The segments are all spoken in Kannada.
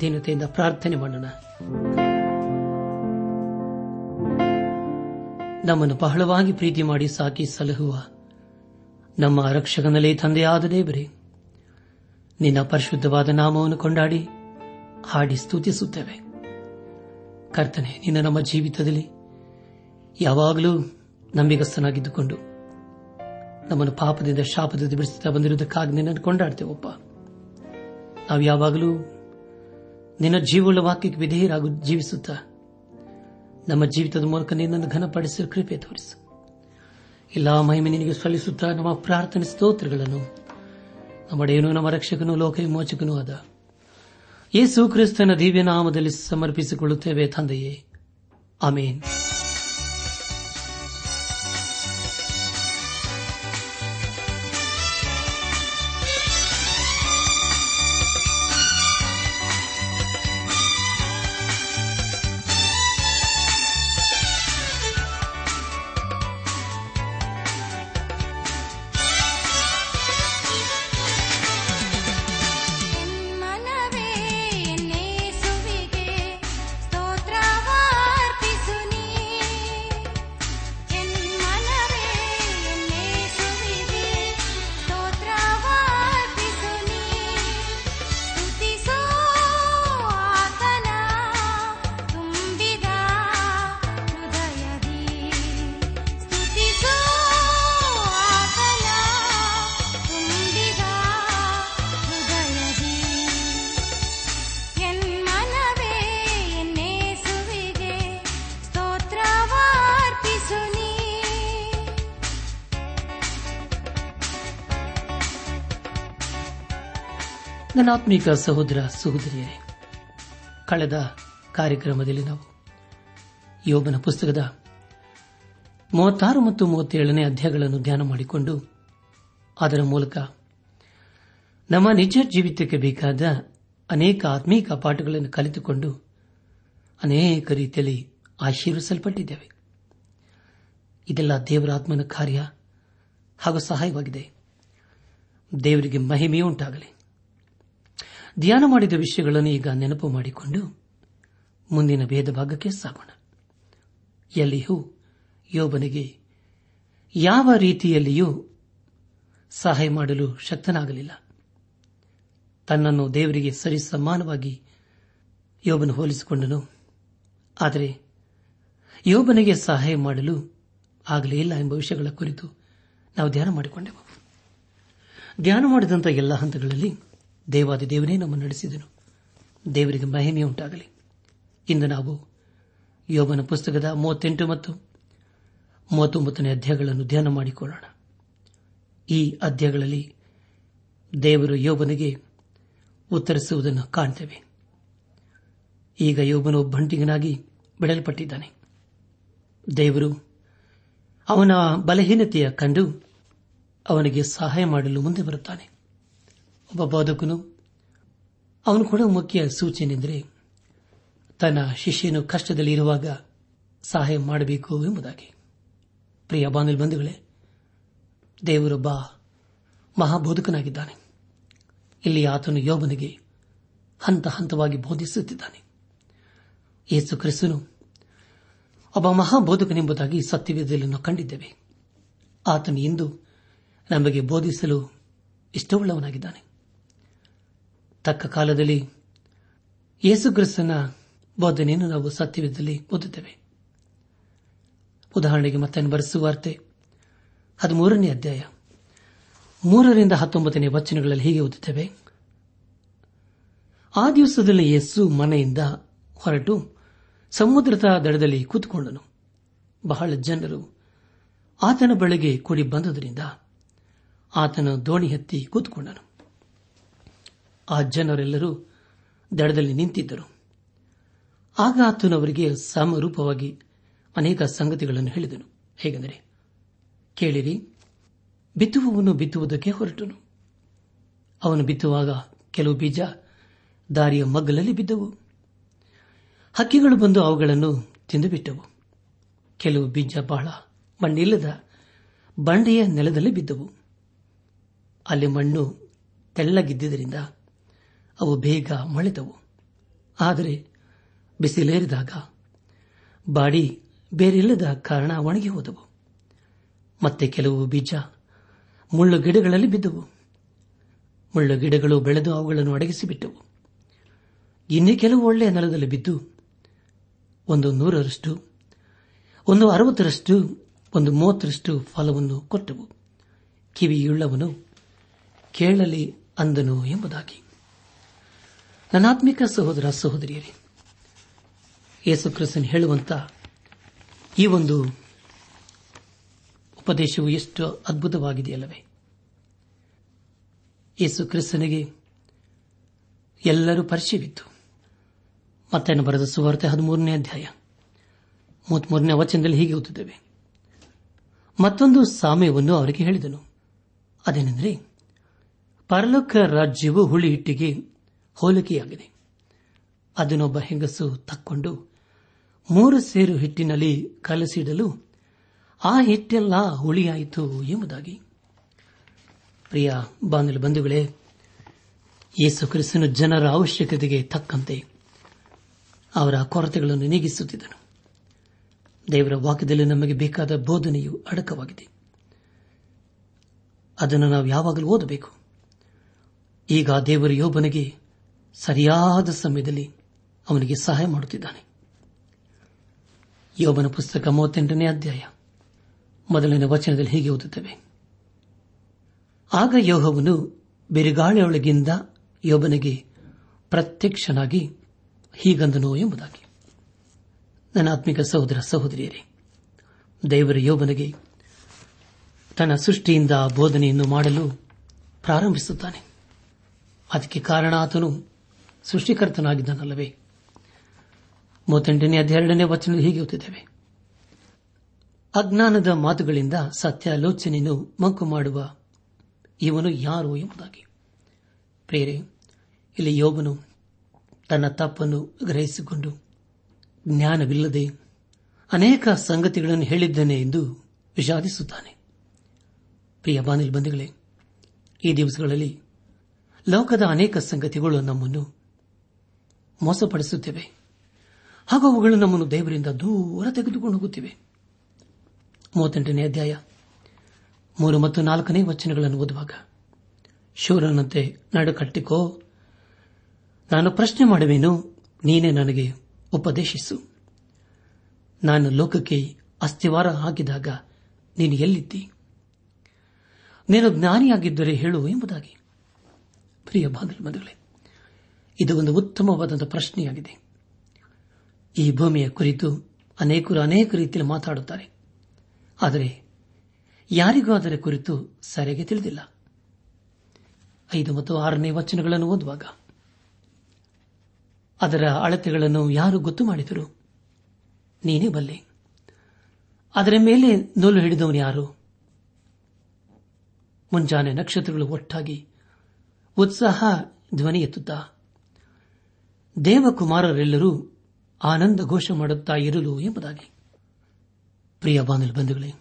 ದೀನತೆಯಿಂದ ಪ್ರಾರ್ಥನೆ ಮಾಡೋಣ. ನಮ್ಮನ್ನು ಬಹಳವಾಗಿ ಪ್ರೀತಿ ಮಾಡಿ ಸಾಕಿ ಸಲಹುವ ನಮ್ಮ ರಕ್ಷಕನಲ್ಲೇ ತಂದೆಯಾದ ದೇವರೇ, ನಿನ್ನ ಪರಿಶುದ್ಧವಾದ ನಾಮವನ್ನು ಕೊಂಡಾಡಿ ಹಾಡಿ ಸ್ತುತಿಸುತ್ತೇವೆ. ಕರ್ತನೆ, ನಿನ್ನ ನಮ್ಮ ಜೀವಿತದಲ್ಲಿ ಯಾವಾಗಲೂ ನಂಬಿಗಸ್ತನಾಗಿದ್ದುಕೊಂಡು ನಮ್ಮನ್ನು ಪಾಪದಿಂದ ಶಾಪದಿಂದ ಬಿಡಿಸುತ್ತಾ ಬಂದಿರುವುದಕ್ಕಾಗಿ ನಿನ್ನನ್ನು ಕೊಂಡಾಡ್ತೇವಪ್ಪ ನಾವು ಯಾವಾಗಲೂ ನಿನ್ನ ಜೀವಳ ವಾಕ್ಯಕ್ಕೆ ವಿಧೇಯರಾಗು, ಜೀವಿಸುತ್ತಾ. ನಮ್ಮ ಜೀವಿತದ ಮೂಲಕ ನಿನ್ನನ್ನು ಘನಪಡಿಸಿ ಕೃಪೆ ತೋರಿಸು. ಇಲ್ಲ ಮಹಿಮೆ ನಿನಗೆ ಸಲ್ಲಿಸುತ್ತಾ ನಮ್ಮ ಪ್ರಾರ್ಥನೆ ಸ್ತೋತ್ರಗಳನ್ನು. ನಮ್ಮಡೆಯನು ನಮ್ಮ ರಕ್ಷಕನು ಲೋಕ ವಿಮೋಚಕನೂ ಆದ. ಯೇಸು ಕ್ರಿಸ್ತನ ದಿವ್ಯ ನಾಮದಲ್ಲಿ ಸಮರ್ಪಿಸಿಕೊಳ್ಳುತ್ತೇವೆ ತಂದೆಯೇ. ಆಮೇನ್. ನನ್ನಾತ್ಮೀಕ ಸಹೋದರ ಸಹೋದರಿಯರೇ, ಕಳೆದ ಕಾರ್ಯಕ್ರಮದಲ್ಲಿ ನಾವು ಯೋಗನ ಪುಸ್ತಕದ ಮೂವತ್ತಾರು ಮತ್ತು ಮೂವತ್ತೇಳನೇ ಅಧ್ಯಾಯಗಳನ್ನು ಧ್ಯಾನ ಮಾಡಿಕೊಂಡು ಅದರ ಮೂಲಕ ನಮ್ಮ ನಿಜ ಜೀವಿತಕ್ಕೆ ಬೇಕಾದ ಅನೇಕ ಆತ್ಮೀಕ ಪಾಠಗಳನ್ನು ಕಲಿತುಕೊಂಡು ಅನೇಕ ರೀತಿಯಲ್ಲಿ ಆಶೀರ್ವಿಸಲ್ಪಟ್ಟಿದ್ದೇವೆ. ಇದೆಲ್ಲ ದೇವರ ಆತ್ಮನ ಕಾರ್ಯ ಹಾಗೂ ಸಹಾಯವಾಗಿದೆ. ದೇವರಿಗೆ ಮಹಿಮೆಯೂ ಉಂಟಾಗಲಿ ಧ್ಯಾನ ಮಾಡಿದ ವಿಷಯಗಳನ್ನು ಈಗ ನೆನಪು ಮಾಡಿಕೊಂಡು ಮುಂದಿನ ಭೇದ ಭಾಗಕ್ಕೆ ಸಾಗೋಣ. ಎಲ್ಲಿಯೂ ಯೋಬನಿಗೆ ಯಾವ ರೀತಿಯಲ್ಲಿಯೂ ಸಹಾಯ ಮಾಡಲು ಶಕ್ತನಾಗಲಿಲ್ಲ. ತನ್ನನ್ನು ದೇವರಿಗೆ ಸರಿ ಸಮಾನವಾಗಿ ಯೋಬನು ಹೋಲಿಸಿಕೊಂಡನು. ಆದರೆ ಯೋಬನಿಗೆ ಸಹಾಯ ಮಾಡಲು ಆಗಲೇ ಇಲ್ಲ ಎಂಬ ವಿಷಯಗಳ ಕುರಿತು ನಾವು ಧ್ಯಾನ ಮಾಡಿಕೊಂಡೆವು. ಧ್ಯಾನ ಮಾಡಿದಂಥ ಎಲ್ಲ ಹಂತಗಳಲ್ಲಿ ದೇವಾದಿ ದೇವನೇ ನಮ್ಮನ್ನು ನಡೆಸಿದನು. ದೇವರಿಗೆ ಮಹಿಮೆ ಉಂಟಾಗಲಿ. ಇಂದು ನಾವು ಯೋಬನ ಪುಸ್ತಕದ ಮೂವತ್ತೆಂಟು ಮತ್ತು ಮೂವತ್ತೊಂಬತ್ತನೇ ಅಧ್ಯಾಯಗಳನ್ನು ಧ್ಯಾನ ಮಾಡಿಕೊಳ್ಳೋಣ. ಈ ಅಧ್ಯಾಯಗಳಲ್ಲಿ ದೇವರು ಯೋಬನಿಗೆ ಉತ್ತರಿಸುವುದನ್ನು ಕಾಣ್ತೇವೆ. ಈಗ ಯೋಬನು ಬಂಟಿಗನಾಗಿ ಬಿಡಲ್ಪಟ್ಟಿದ್ದಾನೆ. ದೇವರು ಅವನ ಬಲಹೀನತೆಯ ಕಂಡು ಅವನಿಗೆ ಸಹಾಯ ಮಾಡಲು ಮುಂದೆ ಬರುತ್ತಾನೆ. ಒಬ್ಬ ಬೋಧಕನು, ಅವನು ಕೂಡ ಮುಖ್ಯ ಸೂಚನೆಂದರೆ ತನ್ನ ಶಿಷ್ಯನು ಕಷ್ಟದಲ್ಲಿ ಇರುವಾಗ ಸಹಾಯ ಮಾಡಬೇಕು ಎಂಬುದಾಗಿ. ಪ್ರಿಯ ಬಾಂಧವ ಬಂಧುಗಳೇ, ದೇವರೊಬ್ಬ ಮಹಾಬೋಧಕನಾಗಿದ್ದಾನೆ. ಇಲ್ಲಿ ಆತನು ಯೋಬನಿಗೆ ಹಂತ ಹಂತವಾಗಿ ಬೋಧಿಸುತ್ತಿದ್ದಾನೆ. ಯೇಸು ಕ್ರಿಸ್ತನು ಒಬ್ಬ ಮಹಾಬೋಧಕನೆಂಬುದಾಗಿ ಸತ್ಯವೇದದಲ್ಲಿ ನಾವು ಕಂಡಿದ್ದೇವೆ. ಆತನು ಇಂದು ನಮಗೆ ಬೋಧಿಸಲು ಇಷ್ಟವುಳ್ಳವನಾಗಿದ್ದಾನೆ. ತಕ್ಕ ಕಾಲದಲ್ಲಿ ಯೇಸುಕ್ರಿಸ್ತನ ಬೋಧನೆಯನ್ನು ನಾವು ಸತ್ಯವಿದ್ದಲ್ಲಿ ಓದುತ್ತೇವೆ. ಉದಾಹರಣೆಗೆ ಮತ್ತೆ ಬರೆಸುವಾರ್ತೆ ಹದಿಮೂರನೇ ಅಧ್ಯಾಯ. ಮೂರರಿಂದ ಹತ್ತೊಂಬತ್ತನೇ ವಚನಗಳಲ್ಲಿ ಹೀಗೆ ಓದುತ್ತೇವೆ. ಆ ದಿವಸದಲ್ಲಿ ಯೇಸು ಮನೆಯಿಂದ ಹೊರಟು ಸಮುದ್ರದ ದಡದಲ್ಲಿ ಕೂತುಕೊಂಡನು. ಬಹಳ ಜನರು ಆತನ ಬಳಿಗೆ ಕೂಡಿ ಬಂದದರಿಂದ ಆತನ ದೋಣಿ ಹತ್ತಿ ಕೂತುಕೊಂಡನು. ಆ ಜನರೆಲ್ಲರೂ ದಡದಲ್ಲಿ ನಿಂತಿದ್ದರು. ಆಗ ಆತನು ಅವರಿಗೆ ಸಮರೂಪವಾಗಿ ಅನೇಕ ಸಂಗತಿಗಳನ್ನು ಹೇಳಿದನು. ಹೇಗೆಂದರೆ, ಕೇಳಿರಿ, ಬಿತ್ತುವವನು ಬಿತ್ತುವುದಕ್ಕೆ ಹೊರಟನು. ಅವನು ಬಿತ್ತುವಾಗ ಕೆಲವು ಬೀಜ ದಾರಿಯ ಮಗ್ಗಲಲ್ಲಿ ಬಿದ್ದವು. ಹಕ್ಕಿಗಳು ಬಂದು ಅವುಗಳನ್ನು ತಿಂದುಬಿಟ್ಟವು. ಕೆಲವು ಬೀಜ ಬಹಳ ಮಣ್ಣಿಲ್ಲದ ಬಂಡೆಯ ನೆಲದಲ್ಲಿ ಬಿದ್ದವು. ಅಲ್ಲಿ ಮಣ್ಣು ತೆಳ್ಳಗಿದ್ದುದರಿಂದ ಅವು ಬೇಗ ಮೊಳೆತವು. ಆದರೆ ಬಿಸಿಲೇರಿದಾಗ ಬಾಡಿ ಬೇರಿಲ್ಲದ ಕಾರಣ ಒಣಗಿ ಹೋದವು. ಮತ್ತೆ ಕೆಲವು ಬೀಜ ಮುಳ್ಳು ಗಿಡಗಳಲ್ಲಿ ಬಿದ್ದವು. ಮುಳ್ಳು ಗಿಡಗಳು ಬೆಳೆದು ಅವುಗಳನ್ನು ಅಡಗಿಸಿಬಿಟ್ಟವು ಇನ್ನೇ ಕೆಲವು ಒಳ್ಳೆಯ ನೆಲದಲ್ಲಿ ಬಿದ್ದು ಒಂದು ನೂರರಷ್ಟು, ಒಂದು ಅರವತ್ತರಷ್ಟು, ಒಂದು ಮೂವತ್ತರಷ್ಟು ಫಲವನ್ನು ಕೊಟ್ಟವು. ಕಿವಿಯುಳ್ಳವನು ಕೇಳಲಿ ಅಂದನು ಎಂಬುದಾಗಿ. ನನ್ನಾತ್ಮಿಕ ಸಹೋದರ ಸಹೋದರಿಯರೇ ಯೇಸು ಕ್ರಿಸ್ತನ್ ಹೇಳುವಂತ ಈ ಒಂದು ಉಪದೇಶವು ಎಷ್ಟು ಅದ್ಭುತವಾಗಿದೆಯಲ್ಲವೇ? ಯೇಸು ಕ್ರಿಸ್ತನಿಗೆ ಎಲ್ಲರೂ ಪರಿಚಯವಿತ್ತು. ಮತ್ತೆ ಬರೆದ ಸುವಾರ್ತೆ ಹದಿಮೂರನೇ ಅಧ್ಯಾಯ, ಮೂವತ್ಮೂರನೇ ವಚನದಲ್ಲಿ ಹೀಗೆ ಓದುತ್ತೇವೆ. ಮತ್ತೊಂದು ಸಾಮ್ಯವನ್ನು ಅವರಿಗೆ ಹೇಳಿದನು. ಅದೇನೆಂದರೆ, ಪರಲೋಕ ರಾಜ್ಯವು ಹುಳಿ ಹಿಟ್ಟಿಗೆ ಹೋಲಿಕೆಯಾಗಿದೆ. ಅದನ್ನೊಬ್ಬ ಹೆಂಗಸು ತಕ್ಕೊಂಡು ಮೂರು ಸೇರು ಹಿಟ್ಟಿನಲ್ಲಿ ಕಲಸಿಡಲು ಆ ಹಿಟ್ಟೆಲ್ಲ ಹುಳಿಯಾಯಿತು ಎಂಬುದಾಗಿ. ಪ್ರಿಯ ಬಾಂಧವ ಬಂಧುಗಳೇ, ಯೇಸು ಕ್ರಿಸ್ತನು ಜನರ ಅವಶ್ಯಕತೆಗೆ ತಕ್ಕಂತೆ ಅವರ ಕೊರತೆಗಳನ್ನು ನೀಗಿಸುತ್ತಿದ್ದನು. ದೇವರ ವಾಕ್ಯದಲ್ಲಿ ನಮಗೆ ಬೇಕಾದ ಬೋಧನೆಯು ಅಡಕವಾಗಿದೆ. ಅದನ್ನು ನಾವು ಯಾವಾಗಲೂ ಓದಬೇಕು. ಈಗ ದೇವರ ಯೋಬನಿಗೆ ಸರಿಯಾದ ಸಮಯದಲ್ಲಿ ಅವನಿಗೆ ಸಹಾಯ ಮಾಡುತ್ತಿದ್ದಾನೆ. ಯೋಬನ ಪುಸ್ತಕ ಮೂವತ್ತೆಂಟನೇ ಅಧ್ಯಾಯ ಮೊದಲನೇ ವಚನದಲ್ಲಿ ಹೀಗೆ ಓದುತ್ತವೆ. ಆಗ ಯೋಹವನು ಬಿರುಗಾಳಿಯೊಳಗಿಂದ ಯೋಬನಿಗೆ ಪ್ರತ್ಯಕ್ಷನಾಗಿ ಹೀಗಂದನು ಎಂಬುದಾಗಿ. ನನ್ನ ಆತ್ಮಿಕ ಸಹೋದರ ಸಹೋದರಿಯರೇ, ದೇವರ ಯೋಬನಿಗೆ ತನ್ನ ಸೃಷ್ಟಿಯಿಂದ ಬೋಧನೆಯನ್ನು ಮಾಡಲು ಪ್ರಾರಂಭಿಸುತ್ತಾನೆ. ಅದಕ್ಕೆ ಕಾರಣ ಆತನು ಸೃಷ್ಟಿಕರ್ತನಾಗಿದ್ದಾನಲ್ಲವೇ? ಮೂವತ್ತೆಂಟನೇ ಹದಿನೆರಡನೇ ವಚನ ಹೀಗೆ ಓದಿದ್ದೇವೆ ಅಜ್ಞಾನದ ಮಾತುಗಳಿಂದ ಸತ್ಯಾಲೋಚನೆಯನ್ನು ಮಂಕು ಮಾಡುವ ಇವನು ಯಾರು ಎಂಬುದಾಗಿ. ಪ್ರೇರೆ ಇಲ್ಲಿ ಯೋಬನು ತನ್ನ ತಪ್ಪನ್ನು ಗ್ರಹಿಸಿಕೊಂಡು ಜ್ಞಾನವಿಲ್ಲದೆ ಅನೇಕ ಸಂಗತಿಗಳನ್ನು ಹೇಳಿದ್ದೇನೆ ಎಂದು ವಿಷಾದಿಸುತ್ತಾನೆ. ಪ್ರಿಯ ಬಾನಿಲ್ ಬಂಧುಗಳೇ, ಈ ದಿವಸಗಳಲ್ಲಿ ಲೋಕದ ಅನೇಕ ಸಂಗತಿಗಳು ನಮ್ಮನ್ನು ಮೋಸಪಡಿಸುತ್ತಿವೆ. ಹಾಗೂ ಅವುಗಳು ನಮ್ಮನ್ನು ದೇವರಿಂದ ದೂರ ತೆಗೆದುಕೊಂಡು ಹೋಗುತ್ತಿವೆ. ಮೂವತ್ತೆಂಟನೇ ಅಧ್ಯಾಯ, ಮೂರು ಮತ್ತು ನಾಲ್ಕನೇ ವಚನಗಳನ್ನು ಓದುವಾಗ, ಶೂರನಂತೆ ನಡುಕಟ್ಟಿಕೋ, ನಾನು ಪ್ರಶ್ನೆ ಮಾಡುವೆನು, ನೀನೇ ನನಗೆ ಉಪದೇಶಿಸು. ನಾನು ಲೋಕಕ್ಕೆ ಅಸ್ಥಿವಾರ ಹಾಕಿದಾಗ ನೀನು ಎಲ್ಲಿದ್ದಿ? ನೀನು ಜ್ಞಾನಿಯಾಗಿದ್ದರೆ ಹೇಳು ಎಂಬುದಾಗಿ. ಪ್ರಿಯ ಬಾಂಧವ್ಯ ಇದು ಒಂದು ಉತ್ತಮವಾದ ಪ್ರಶ್ನೆಯಾಗಿದೆ. ಈ ಭೂಮಿಯ ಕುರಿತು ಅನೇಕರು ಅನೇಕ ರೀತಿಯಲ್ಲಿ ಮಾತಾಡುತ್ತಾರೆ. ಆದರೆ ಯಾರಿಗೂ ಅದರ ಕುರಿತು ಸರಿಯಾಗಿ ತಿಳಿದಿಲ್ಲ. ಐದು ಮತ್ತು ಆರನೇ ವಚನಗಳನ್ನು ಓದುವಾಗ ಅದರ ಅಳತೆಗಳನ್ನು ಯಾರು ಗೊತ್ತು ಮಾಡಿದರು? ನೀನೇ ಬಲ್ಲೆ. ಅದರ ಮೇಲೆ ನೂಲು ಹಿಡಿದವನು ಯಾರು? ಮುಂಜಾನೆ ನಕ್ಷತ್ರಗಳು ಒಟ್ಟಾಗಿ ಉತ್ಸಾಹ ಧ್ವನಿ ಎತ್ತುತ್ತಾ ದೇವಕುಮಾರರೆಲ್ಲರೂ ಆನಂದ ಘೋಷ ಮಾಡುತ್ತಾ ಇರಲು ಎಂಬುದಾಗಿ. ಪ್ರಿಯ ಬಾನಲ್ ಬಂಧುಗಳೇ,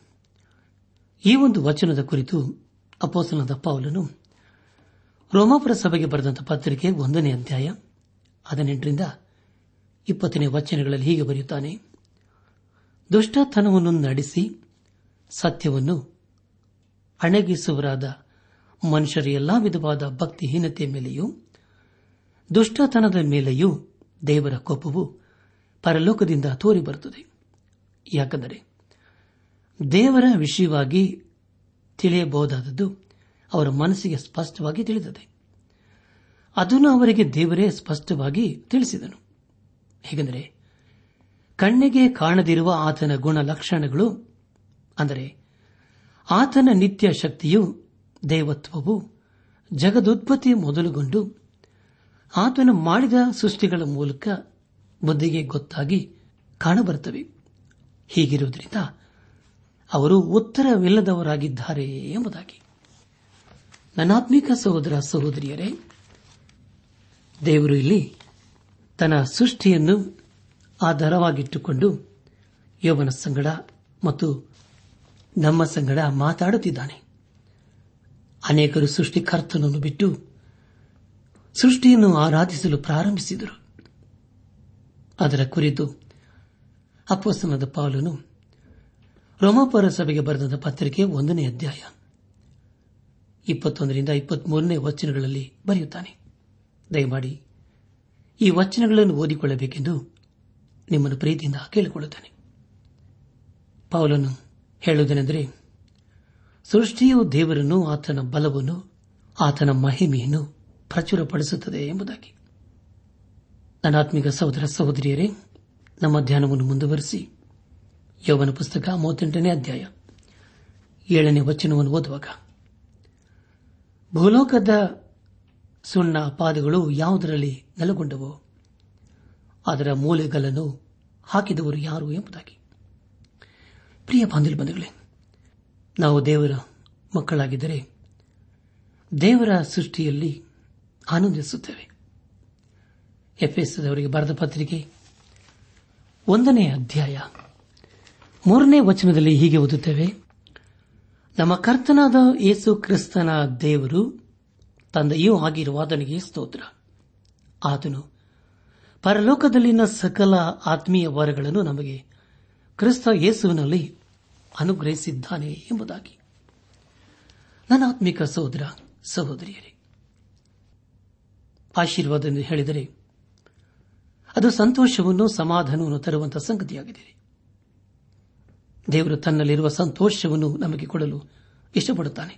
ಈ ಒಂದು ವಚನದ ಕುರಿತು ಅಪೋಸನದ ಪೌಲನು ರೋಮಾಪುರ ಸಭೆಗೆ ಬರೆದಂತಹ ಪತ್ರಿಕೆ ಒಂದನೇ ಅಧ್ಯಾಯ ಹದಿನೆಂಟರಿಂದ ಇಪ್ಪತ್ತನೇ ವಚನಗಳಲ್ಲಿ ಹೀಗೆ ಬರೆಯುತ್ತಾನೆ, ದುಷ್ಟತನವನ್ನು ನಡೆಸಿ ಸತ್ಯವನ್ನು ಅಣಗಿಸುವರಾದ ಮನುಷ್ಯರ ಎಲ್ಲಾ ವಿಧವಾದ ಭಕ್ತಿಹೀನತೆ ಮೇಲೆಯೂ ದುಷ್ಟತನದ ಮೇಲೆಯೂ ದೇವರ ಕೋಪವು ಪರಲೋಕದಿಂದ ತೋರಿ ಬರುತ್ತದೆ. ಯಾಕೆಂದರೆ ದೇವರ ವಿಷಯವಾಗಿ ತಿಳಿಯಬಹುದಾದದ್ದು ಅವರ ಮನಸ್ಸಿಗೆ ಸ್ಪಷ್ಟವಾಗಿ ತಿಳಿದಿದೆ. ಅದನ್ನು ಅವರಿಗೆ ದೇವರೇ ಸ್ಪಷ್ಟವಾಗಿ ತಿಳಿಸಿದನು. ಹೇಗೆಂದರೆ ಕಣ್ಣಿಗೆ ಕಾಣದಿರುವ ಆತನ ಗುಣಲಕ್ಷಣಗಳು, ಅಂದರೆ ಆತನ ನಿತ್ಯ ಶಕ್ತಿಯು ದೇವತ್ವವು ಜಗದುತ್ಪತ್ತಿ ಮೊದಲುಗೊಂಡು ಆತನು ಮಾಡಿದ ಸೃಷ್ಟಿಗಳ ಮೂಲಕ ಬುದ್ಧಿಗೆ ಗೊತ್ತಾಗಿ ಕಾಣಬರುತ್ತವೆ. ಹೀಗಿರುವುದರಿಂದ ಅವರು ಉತ್ತರವಿಲ್ಲದವರಾಗಿದ್ದಾರೆ ಎಂಬುದಾಗಿ. ನನಾತ್ಮಿಕ ಸಹೋದರ ಸಹೋದರಿಯರೇ, ದೇವರು ಇಲ್ಲಿ ತನ್ನ ಸೃಷ್ಟಿಯನ್ನು ಆಧಾರವಾಗಿಟ್ಟುಕೊಂಡು ಯೋವನ ಸಂಗಡ ಮತ್ತು ನಮ್ಮ ಸಂಗಡ ಮಾತಾಡುತ್ತಿದ್ದಾನೆ. ಅನೇಕರು ಸೃಷ್ಟಿಕರ್ತನನ್ನು ಬಿಟ್ಟು ಸೃಷ್ಟಿಯನ್ನು ಆರಾಧಿಸಲು ಪ್ರಾರಂಭಿಸಿದರು. ಅದರ ಕುರಿತು ಅಪ್ಪಸ್ತನದ ಪಾಲನು ರೋಮಾಪುರ ಸಭೆಗೆ ಬರೆದ ಪತ್ರಿಕೆ ಒಂದನೇ ಅಧ್ಯಾಯ ಇಪ್ಪತ್ತೊಂದರಿಂದ ಇಪ್ಪತ್ಮೂರನೇ ವಚನಗಳಲ್ಲಿ ಬರೆಯುತ್ತಾನೆ. ದಯಮಾಡಿ ಈ ವಚನಗಳನ್ನು ಓದಿಕೊಳ್ಳಬೇಕೆಂದು ನಿಮ್ಮನ್ನು ಪ್ರೀತಿಯಿಂದ ಕೇಳಿಕೊಳ್ಳುತ್ತಾನೆ. ಪೌಲನು ಹೇಳುವುದೇನೆಂದರೆ, ಸೃಷ್ಟಿಯು ದೇವರನ್ನು, ಆತನ ಬಲವನ್ನು, ಆತನ ಮಹಿಮೆಯನ್ನು ಪ್ರಚುರಪಡಿಸುತ್ತದೆ ಎಂಬುದಾಗಿ. ನನಾತ್ಮಿಕ ಸಹೋದರ ಸಹೋದರಿಯರೇ, ನಮ್ಮ ಧ್ಯಾನವನ್ನು ಮುಂದುವರೆಸಿ ಯೌವನ ಪುಸ್ತಕ ಮೂವತ್ತೆಂಟನೇ ಅಧ್ಯಾಯ ಏಳನೇ ವಚನವನ್ನು ಓದುವಾಗ. ಭೂಲೋಕದ ಸುಣ್ಣ ಪಾದಗಳು ಯಾವುದರಲ್ಲಿ ನೆಲೆಗೊಂಡವು ಅದರ ಮೂಲೆಗಳನ್ನು ಹಾಕಿದವರು ಯಾರು ಎಂಬುದಾಗಿ. ಪ್ರಿಯ ಬಂಧುಗಳೇ, ನಾವು ದೇವರ ಮಕ್ಕಳಾಗಿದ್ದರೆ ದೇವರ ಸೃಷ್ಟಿಯಲ್ಲಿ ಆನಂದಿಸುತ್ತೇವೆ ಎಫ್ಎಸ್ದವರಿಗೆ ಬರೆದ ಪತ್ರಿಕೆ ಒಂದನೇ ಅಧ್ಯಾಯ. ಮೂರನೇ ವಚನದಲ್ಲಿ ಹೀಗೆ ಓದುತ್ತೇವೆ. ನಮ್ಮ ಕರ್ತನಾದ ಯೇಸು ಕ್ರಿಸ್ತನ ದೇವರು ತಂದೆಯೂ ಆಗಿರುವ ಆತನಿಗೆ ಸ್ತೋತ್ರ. ಆತನು ಪರಲೋಕದಲ್ಲಿನ ಸಕಲ ಆತ್ಮೀಯ ವರಗಳನ್ನು ನಮಗೆ ಕ್ರಿಸ್ತ ಯೇಸುವಿನಲ್ಲಿ ಅನುಗ್ರಹಿಸಿದ್ದಾನೆ ಎಂಬುದಾಗಿ. ನನ್ನ ಆತ್ಮಿಕ ಸಹೋದರ, ಸಹೋದರಿಯರೇ ಆಶೀರ್ವಾದ ಎಂದು ಹೇಳಿದರೆ, ಅದು ಸಂತೋಷವನ್ನು ಸಮಾಧಾನವನ್ನು ತರುವಂತಹ ಸಂಗತಿಯಾಗಿದೆ ದೇವರು ತನ್ನಲ್ಲಿರುವ ಸಂತೋಷವನ್ನು ನಮಗೆ ಕೊಡಲು ಇಷ್ಟಪಡುತ್ತಾನೆ.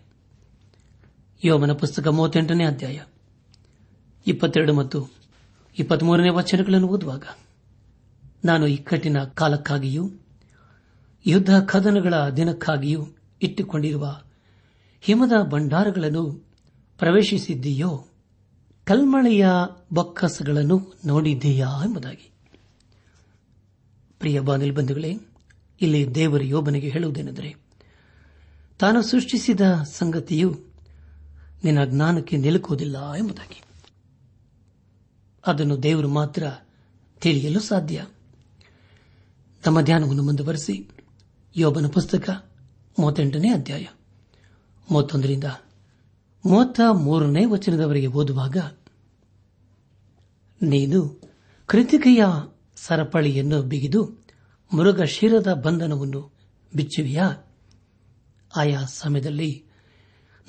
ಯೋಮನ ಪುಸ್ತಕ ಮೂವತ್ತೆಂಟನೇ ಅಧ್ಯಾಯ, ಇಪ್ಪತ್ತೆರಡು ಮತ್ತು ಇಪ್ಪತ್ಮೂರನೇ ವಚನಗಳನ್ನು ಓದುವಾಗ, ನಾನು ಇಕ್ಕಟ್ಟಿನ ಕಾಲಕ್ಕಾಗಿಯೂ, ಯುದ್ಧ ಕದನಗಳ ದಿನಕ್ಕಾಗಿಯೂ ಇಟ್ಟುಕೊಂಡಿರುವ ಹಿಮದ ಭಂಡಾರಗಳನ್ನು ಪ್ರವೇಶಿಸಿದ್ದೀಯೋ? ಕಲ್ಮಳೆಯ ಬೊಕ್ಕಸಗಳನ್ನು ನೋಡಿದ್ದೀಯಾ ಎಂಬುದಾಗಿ. ಪ್ರಿಯ ಬಾನಿಲ್ ಬಂಧುಗಳೇ, ಇಲ್ಲಿ ದೇವರ ಯೋಬನಿಗೆ ಹೇಳುವುದೇನೆಂದರೆ, ತಾನು ಸೃಷ್ಟಿಸಿದ ಸಂಗತಿಯು ನಿನ್ನ ಜ್ಞಾನಕ್ಕೆ ನಿಲುಕುವುದಿಲ್ಲ ಎಂಬುದಾಗಿ. ಅದನ್ನು ದೇವರು ಮಾತ್ರ ತಿಳಿಯಲು ಸಾಧ್ಯ. ತಮ್ಮ ಧ್ಯಾನವನ್ನು ಮುಂದುವರೆಸಿ ಯೋಬನ ಪುಸ್ತಕ ಮೂವತ್ತೆಂಟನೇ ಅಧ್ಯಾಯ ಮೂವತ್ತೊಂದರಿಂದ ಮೂವತ್ತ ಮೂರನೇ ವಚನದವರೆಗೆ ಓದುವಾಗ, ನೀನು ಕೃತಿಕೆಯ ಸರಪಳಿಯನ್ನು ಬಿಗಿದು ಮೃಗಶಿರದ ಬಂಧನವನ್ನು ಬಿಚ್ಚುವಿಯಾ? ಆಯಾ ಸಮಯದಲ್ಲಿ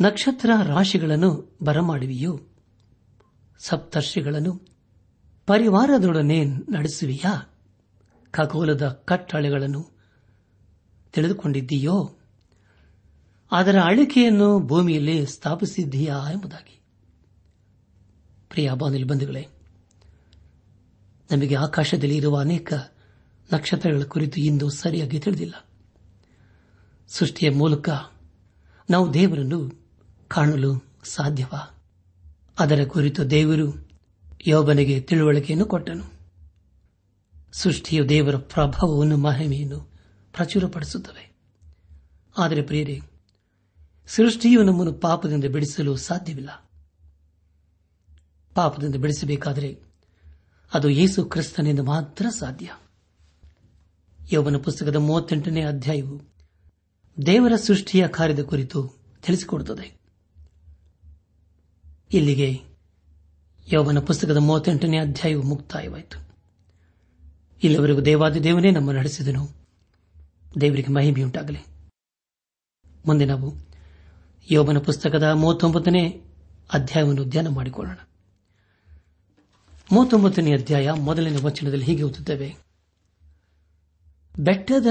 ನಕ್ಷತ್ರ ರಾಶಿಗಳನ್ನು ಬರಮಾಡುವಿಯೋ? ಸಪ್ತರ್ಷಿಗಳನ್ನು ಪರಿವಾರದೊಡನೆ ನಡೆಸುವಿಯಾ? ಖಗೋಲದ ಕಟ್ಟಳೆಗಳನ್ನು ತಿಳಿದುಕೊಂಡಿದ್ದೀಯೋ? ಅದರ ಅಳಿಕೆಯನ್ನು ಭೂಮಿಯಲ್ಲಿ ಸ್ಥಾಪಿಸಿದ್ದೀಯಾ ಎಂಬುದಾಗಿ. ಪ್ರಿಯ ನಮಗೆ ಆಕಾಶದಲ್ಲಿ ಇರುವ ಅನೇಕ ನಕ್ಷತ್ರಗಳ ಕುರಿತು ಇಂದು ಸರಿಯಾಗಿ ತಿಳಿದಿಲ್ಲ. ಸೃಷ್ಟಿಯ ಮೂಲಕ ನಾವು ದೇವರನ್ನು ಕಾಣಲು ಸಾಧ್ಯವ? ಅದರ ಕುರಿತು ದೇವರು ಯೋಬನಿಗೆ ತಿಳುವಳಿಕೆಯನ್ನು ಕೊಟ್ಟನು. ಸೃಷ್ಟಿಯು ದೇವರ ಪ್ರಭಾವವನ್ನು ಮಹಿಮೆಯನ್ನು ಪ್ರಚುರಪಡಿಸುತ್ತವೆ. ಆದರೆ ಪ್ರಿಯರೇ ಸೃಷ್ಟಿಯು ನಮ್ಮನ್ನು ಪಾಪದಿಂದ ಬಿಡಿಸಲು ಸಾಧ್ಯವಿಲ್ಲ. ಪಾಪದಿಂದ ಬಿಡಿಸಬೇಕಾದರೆ ಅದು ಯೇಸು ಕ್ರಿಸ್ತನಿಂದ ಮಾತ್ರ ಸಾಧ್ಯ. ಯೌವನ ಪುಸ್ತಕದ ಮೂವತ್ತೆಂಟನೇ ಅಧ್ಯಾಯವು ದೇವರ ಸೃಷ್ಟಿಯ ಕಾರ್ಯದ ಕುರಿತು ತಿಳಿಸಿಕೊಡುತ್ತದೆ. ಇಲ್ಲಿಗೆ ಯೌವನ ಪುಸ್ತಕದ ಮೂವತ್ತೆಂಟನೇ ಅಧ್ಯಾಯವು ಮುಕ್ತಾಯವಾಯಿತು. ಇಲ್ಲಿವರೆಗೂ ದೇವಾದಿ ದೇವನೇ ನಮ್ಮನ್ನು ನಡೆಸಿದನು. ದೇವರಿಗೆ ಮಹಿಮೆಯುಂಟಾಗಲಿ. ಮುಂದೆ ನಾವು ಯೋಬನ ಪುಸ್ತಕದ ಮೂವತ್ತೊಂಬತ್ತನೇ ಅಧ್ಯಾಯವನ್ನು ಧ್ಯಾನ ಮಾಡಿಕೊಳ್ಳೋಣ. ಮೂವತ್ತೊಂಬತ್ತನೇ ಅಧ್ಯಾಯ ಮೊದಲನೇ ವಚನದಲ್ಲಿ ಹೀಗೆ ಓದುತ್ತೇವೆ. ಬೆಟ್ಟದ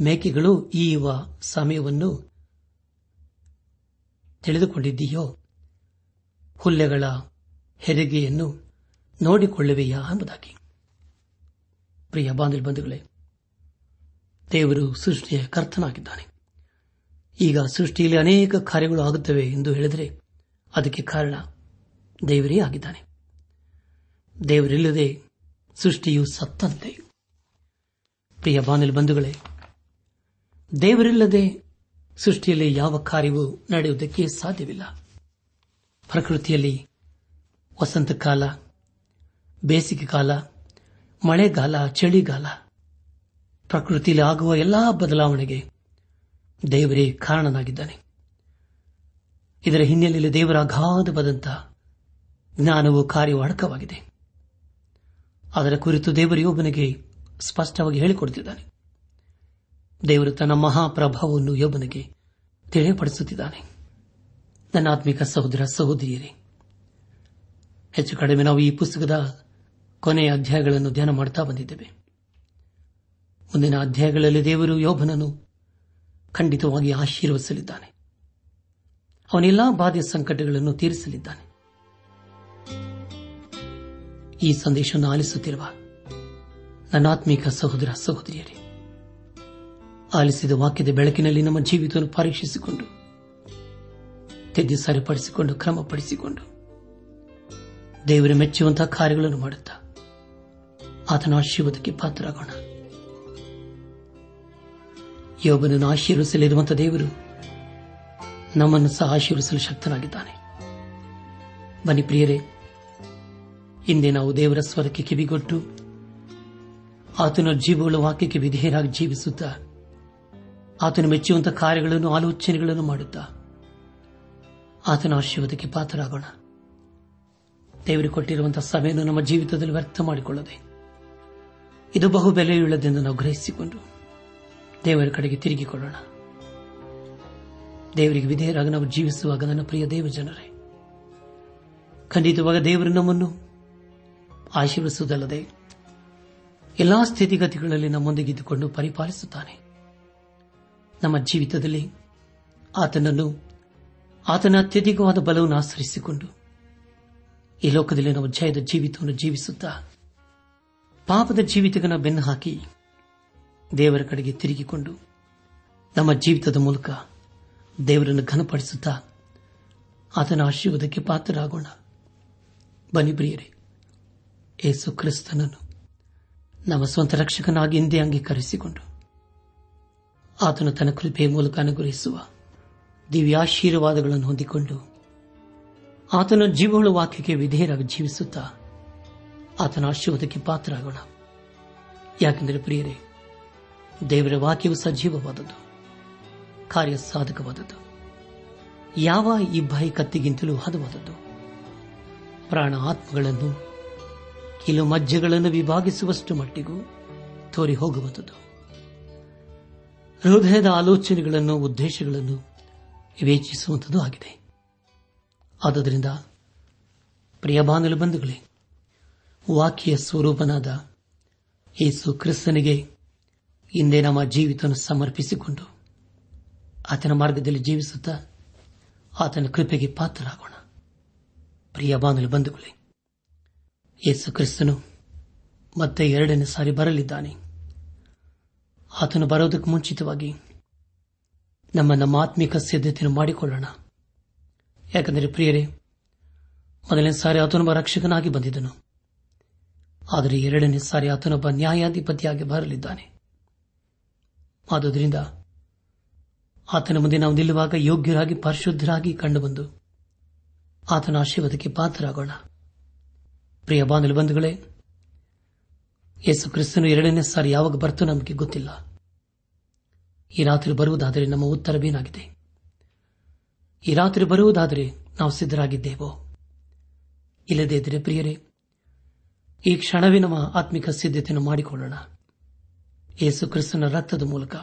ಮೇಕೆಗಳು ಈಯುವ ಸಮಯವನ್ನು ತಿಳಿದುಕೊಂಡಿದ್ದೀಯೋ? ಹುಲ್ಲೆಗಳ ಹೆರಿಗೆಯನ್ನು ನೋಡಿಕೊಳ್ಳುವೆಯಾ ಎಂಬುದಾಗಿ ಪ್ರಿಯ ಬಾಂಧವ ಬಂಧುಗಳೇ, ದೇವರು ಸೃಷ್ಟಿಯ ಕರ್ತನಾಗಿದ್ದಾನೆ. ಈಗ ಸೃಷ್ಟಿಯಲ್ಲಿ ಅನೇಕ ಕಾರ್ಯಗಳು ಆಗುತ್ತವೆ ಎಂದು ಹೇಳಿದರೆ ಅದಕ್ಕೆ ಕಾರಣ ದೇವರೇ ಆಗಿದ್ದಾನೆ. ದೇವರಿಲ್ಲದೆ ಸೃಷ್ಟಿಯು ಸತ್ತಂತೆ. ಪ್ರಿಯ ಬಾನಲ್ ಬಂಧುಗಳೇ, ದೇವರಿಲ್ಲದೆ ಸೃಷ್ಟಿಯಲ್ಲಿ ಯಾವ ಕಾರ್ಯವೂ ನಡೆಯುವುದಕ್ಕೆ ಸಾಧ್ಯವಿಲ್ಲ. ಪ್ರಕೃತಿಯಲ್ಲಿ ವಸಂತ ಕಾಲ, ಬೇಸಿಗೆ ಕಾಲ, ಮಳೆಗಾಲ, ಚಳಿಗಾಲ, ಪ್ರಕೃತಿಯಲ್ಲಿ ಆಗುವ ಎಲ್ಲಾ ಬದಲಾವಣೆಗೆ ದೇವರೇ ಕಾರಣನಾಗಿದ್ದಾನೆ. ಇದರ ಹಿನ್ನೆಲೆಯಲ್ಲಿ ದೇವರ ಅಗಾಧವಾದಂತಹ ಜ್ಞಾನವು ಕಾರ್ಯವು ಅಡಕವಾಗಿದೆ. ಅದರ ಕುರಿತು ದೇವರ ಸ್ಪಷ್ಟವಾಗಿ ಹೇಳಿಕೊಡುತ್ತಿದ್ದಾನೆ. ದೇವರು ತನ್ನ ಮಹಾಪ್ರಭಾವವನ್ನು ಯೋಬನಿಗೆ ತಿಳಿಯಪಡಿಸುತ್ತಿದ್ದಾನೆ ನನ್ನ ಆತ್ಮಿಕ ಸಹೋದರ ಸಹೋದರಿಯರೇ, ಹೆಚ್ಚು ಕಡಿಮೆ ನಾವು ಈ ಪುಸ್ತಕದ ಕೊನೆಯ ಅಧ್ಯಾಯಗಳನ್ನು ಧ್ಯಾನ ಮಾಡುತ್ತಾ ಬಂದಿದ್ದೇವೆ. ಮುಂದಿನ ಅಧ್ಯಾಯಗಳಲ್ಲಿ ದೇವರು ಯೋಬನನ್ನು ಖಂಡಿತವಾಗಿ ಆಶೀರ್ವದಿಸಲಿದ್ದಾನೆ. ಅವನೆಲ್ಲಾ ಬಾಧೆ ಸಂಕಟಗಳನ್ನು ತೀರಿಸಲಿದ್ದಾನೆ. ಈ ಸಂದೇಶವನ್ನು ಆಲಿಸುತ್ತಿರುವ ನನ್ನಾತ್ಮೀಕ ಸಹೋದರ ಸಹೋದರಿಯರೇ, ಆಲಿಸಿದ ವಾಕ್ಯದ ಬೆಳಕಿನಲ್ಲಿ ನಮ್ಮ ಜೀವಿತವನ್ನು ಪರೀಕ್ಷಿಸಿಕೊಂಡು ತೆದ್ದು ಸರಿಪಡಿಸಿಕೊಂಡು ಕ್ರಮಪಡಿಸಿಕೊಂಡು, ದೇವರ ಮೆಚ್ಚುವಂತಹ ಕಾರ್ಯಗಳನ್ನು ಮಾಡುತ್ತಾ ಆತನ ಆಶೀರ್ವಾದಕ್ಕೆ ಪಾತ್ರರಾಗೋಣ. ಯೋಬನನ್ನು ಆಶೀರ್ವಿಸಲಿರುವಂತಹ ದೇವರು ನಮ್ಮನ್ನು ಸಹ ಆಶೀರ್ವಿಸಲು ಶಕ್ತನಾಗಿದ್ದಾನೆ. ಬನ್ನಿ ಪ್ರಿಯರೇ, ಹಿಂದೆ ನಾವು ದೇವರ ಸ್ವರಕ್ಕೆ ಕಿವಿಗೊಟ್ಟು, ಆತನ ಜೀವಗಳ ವಾಕ್ಯಕ್ಕೆ ವಿಧೇಯರಾಗಿ ಜೀವಿಸುತ್ತಾ, ಆತನ ಮೆಚ್ಚುವಂತಹ ಕಾರ್ಯಗಳನ್ನು, ಆಲೋಚನೆಗಳನ್ನು ಮಾಡುತ್ತಾ, ಆತನ ಆಶೀರ್ವಾದಕ್ಕೆ ಪಾತ್ರರಾಗೋಣ. ದೇವರು ಕೊಟ್ಟಿರುವಂತಹ ಸಮಯವನ್ನು ನಮ್ಮ ಜೀವಿತದಲ್ಲಿ ವ್ಯರ್ಥ ಮಾಡಿಕೊಳ್ಳದೆ, ಇದು ಬಹು ಬೆಲೆಯುಳ್ಳದೆಂದು ನಾವು ಗ್ರಹಿಸಿಕೊಂಡು ದೇವರ ಕಡೆಗೆ ತಿರುಗಿಕೊಳ್ಳೋಣ. ದೇವರಿಗೆ ವಿಧೇಯರಾಗ ನಾವು ಜೀವಿಸುವಾಗ ನನ್ನ ಪ್ರಿಯ ದೇವ ಜನರೇ, ಖಂಡಿತವಾಗ ದೇವರು ನಮ್ಮನ್ನು ಆಶೀರ್ವಿಸುವುದಲ್ಲದೆ ಎಲ್ಲಾ ಸ್ಥಿತಿಗತಿಗಳಲ್ಲಿ ನಮ್ಮೊಂದಿಗಿದ್ದುಕೊಂಡು ಪರಿಪಾಲಿಸುತ್ತಾನೆ. ನಮ್ಮ ಜೀವಿತದಲ್ಲಿ ಆತನನ್ನು, ಆತನ ಅತ್ಯಧಿಕವಾದ ಬಲವನ್ನು ಆಶ್ರಯಿಸಿಕೊಂಡು ಈ ಲೋಕದಲ್ಲಿ ನಾವು ಜಯದ ಜೀವಿತವನ್ನು ಜೀವಿಸುತ್ತಾ ಪಾಪದ ಜೀವಿತಗಳನ್ನು ಬೆನ್ನು ಹಾಕಿ ದೇವರ ಕಡೆಗೆ ತಿರುಗಿಕೊಂಡು ನಮ್ಮ ಜೀವಿತದ ಮೂಲಕ ದೇವರನ್ನು ಘನಪಡಿಸುತ್ತಾ ಆತನ ಆಶೀರ್ವಾದಕ್ಕೆ ಪಾತ್ರರಾಗೋಣ. ಬನ್ನಿ ಪ್ರಿಯರೇ ಏಸು ಕ್ರಿಸ್ತನನ್ನು ನಮ್ಮ ಸ್ವಂತ ರಕ್ಷಕನಾಗಿ ಹಿಂದೆ ಅಂಗೀಕರಿಸಿಕೊಂಡು ಆತನು ತನ್ನ ಕೃಪೆಯ ಮೂಲಕ ಅನುಗ್ರಹಿಸುವ ದಿವ್ಯಾಶೀರ್ವಾದಗಳನ್ನು ಹೊಂದಿಕೊಂಡು ಆತನ ಜೀವಗಳ ವಾಕ್ಯಕ್ಕೆ ವಿಧೇಯರಾಗಿ ಜೀವಿಸುತ್ತಾ ಆತನ ಆಶೀರ್ವಾದಕ್ಕೆ ಪಾತ್ರರಾಗೋಣ. ಯಾಕೆಂದರೆ ಪ್ರಿಯರೇ ದೇವರ ವಾಕ್ಯವು ಸಜೀವವಾದದ್ದು ಕಾರ್ಯ ಸಾಧಕವಾದದ್ದು ಯಾವ ಇಬ್ಬಾಯಿ ಕತ್ತಿಗಿಂತಲೂ ಹದವಾದದ್ದು. ಪ್ರಾಣ ಆತ್ಮಗಳನ್ನು, ಕಿಲು ಮಜ್ಜೆಗಳನ್ನು ವಿಭಾಗಿಸುವಷ್ಟು ಮಟ್ಟಿಗೂ ತೋರಿ ಹೋಗುವಂಥದ್ದು. ಹೃದಯದ ಆಲೋಚನೆಗಳನ್ನು, ಉದ್ದೇಶಗಳನ್ನು ವಿವೇಚಿಸುವಂಥದ್ದು ಆಗಿದೆ. ಆದ್ದರಿಂದ ಪ್ರಿಯ ಬಾಂಧಲು ಬಂಧುಗಳೇ, ವಾಕ್ಯ ಸ್ವರೂಪನಾದ ಯೇಸು ಕ್ರಿಸ್ತನಿಗೆ ಹಿಂದೆ ನಮ್ಮ ಜೀವಿತವನ್ನು ಸಮರ್ಪಿಸಿಕೊಂಡು ಆತನ ಮಾರ್ಗದಲ್ಲಿ ಜೀವಿಸುತ್ತಾ ಆತನ ಕೃಪೆಗೆ ಪಾತ್ರರಾಗೋಣ. ಪ್ರಿಯ ಬಾಂಧಲು ಬಂಧುಗಳೇ, ಯೇಸು ಕ್ರಿಸ್ತನು ಮತ್ತೆ ಎರಡನೇ ಸಾರಿ ಬರಲಿದ್ದಾನೆ. ಆತನು ಬರೋದಕ್ಕೆ ಮುಂಚಿತವಾಗಿ ನಮ್ಮ ನಮ್ಮ ಆತ್ಮಿಕ ಸಿದ್ಧತೆಯನ್ನು ಮಾಡಿಕೊಳ್ಳೋಣ. ಯಾಕೆಂದರೆ ಪ್ರಿಯರೇ, ಮೊದಲನೇ ಸಾರಿ ಆತನೊಬ್ಬ ರಕ್ಷಕನಾಗಿ ಬಂದಿದ್ದನು. ಆದರೆ ಎರಡನೇ ಸಾರಿ ಆತನೊಬ್ಬ ನ್ಯಾಯಾಧಿಪತಿಯಾಗಿ ಬರಲಿದ್ದಾನೆ. ಆದುದರಿಂದ ಆತನ ಮುಂದೆ ನಾವು ನಿಲ್ಲುವಾಗ ಯೋಗ್ಯರಾಗಿ, ಪರಿಶುದ್ಧರಾಗಿ ಕಂಡುಬಂದು ಆತನ ಆಶೀರ್ವಾದಕ್ಕೆ ಪಾತ್ರರಾಗೋಣ. ಪ್ರಿಯ ಬಾಂಧವ ಬಂಧುಗಳೇ, ಯೇಸು ಕ್ರಿಸ್ತನು ಎರಡನೇ ಸಾರಿ ಯಾವಾಗ ಬರ್ತೋ ನಮಗೆ ಗೊತ್ತಿಲ್ಲ. ಈ ರಾತ್ರಿ ಬರುವುದಾದರೆ ನಮ್ಮ ಉತ್ತರವೇನಾಗಿದೆ? ಈ ರಾತ್ರಿ ಬರುವುದಾದರೆ ನಾವು ಸಿದ್ಧರಾಗಿದ್ದೇವೋ? ಇಲ್ಲದೇ ಇದ್ದರೆ ಪ್ರಿಯರೇ, ಈ ಕ್ಷಣವೇ ನಮ್ಮ ಆತ್ಮಿಕ ಸಿದ್ಧತೆಯನ್ನು ಮಾಡಿಕೊಳ್ಳೋಣ. ಯೇಸು ಕ್ರಿಸ್ತನ ರಕ್ತದ ಮೂಲಕ.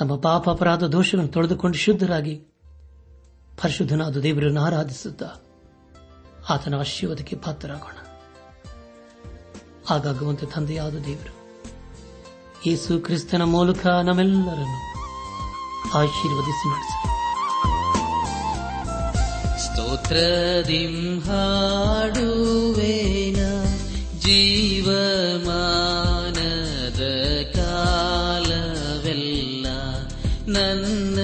ನಮ್ಮ ಪಾಪ ಅಪರಾಧ ದೋಷಗಳನ್ನು ತೊಳೆದುಕೊಂಡು ಶುದ್ಧರಾಗಿ ಪರಿಶುದ್ಧನಾದ ದೇವರನ್ನು ಆರಾಧಿಸುತ್ತಾ ಆತನ ಆಶೀರ್ವಾದಕ್ಕೆ ಪಾತ್ರರಾಗೋಣ. ಹಾಗಾಗುವಂತೆ ತಂದೆಯಾದ ದೇವರು, ಯೇಸು ಕ್ರಿಸ್ತನ ಮೂಲಕ ನಮ್ಮೆಲ್ಲರನ್ನು ಆಶೀರ್ವದಿಸಿ ನಡೆಸಲಿ ಸ್ತೋತ್ರದಿಂ ಹಾಡುವೇನ ನನ್ನ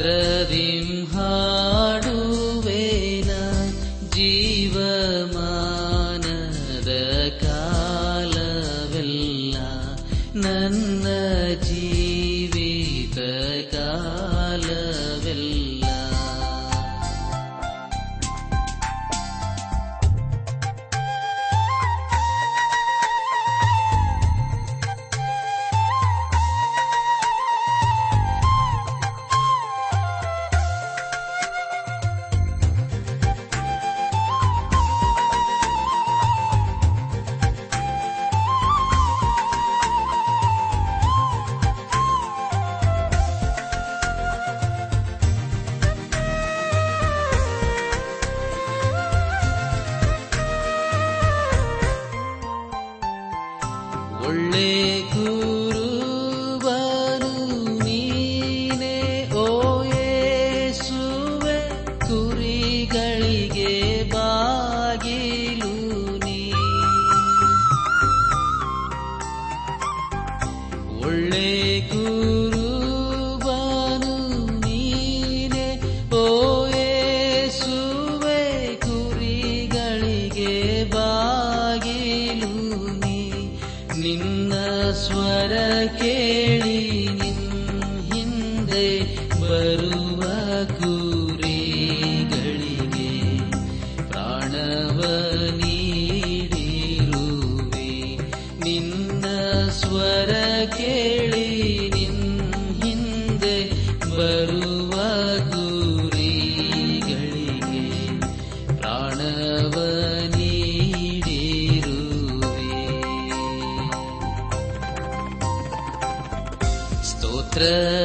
रविं हा ಒಳ್ಳೆ ಕುರುಬನು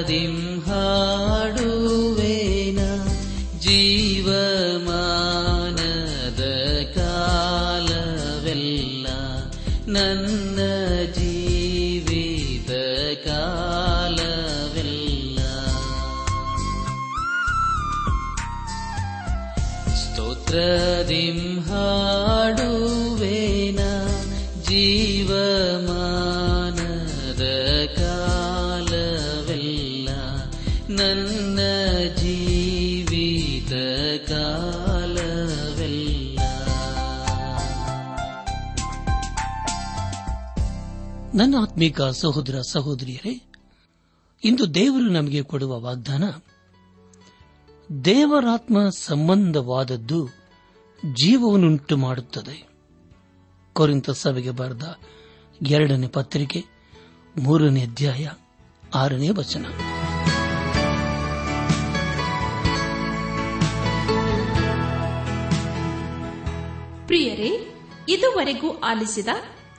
عدد ನನ್ನ ಆತ್ಮೀಕ ಸಹೋದರ ಸಹೋದರಿಯರೇ, ಇಂದು ದೇವರು ನಮಗೆ ಕೊಡುವ ವಾಗ್ದಾನ, ದೇವರಾತ್ಮ ಸಂಬಂಧವಾದದ್ದು ಜೀವವನ್ನುಂಟು ಮಾಡುತ್ತದೆ. ಕೊರಿಂತ ಸಭೆಗೆ ಬರೆದ ಎರಡನೇ ಪತ್ರಿಕೆ, ಮೂರನೇ ಅಧ್ಯಾಯ, ಆರನೇ ವಚನ. ಪ್ರಿಯರೇ, ಇದುವರೆಗೂ ಆಲಿಸಿದ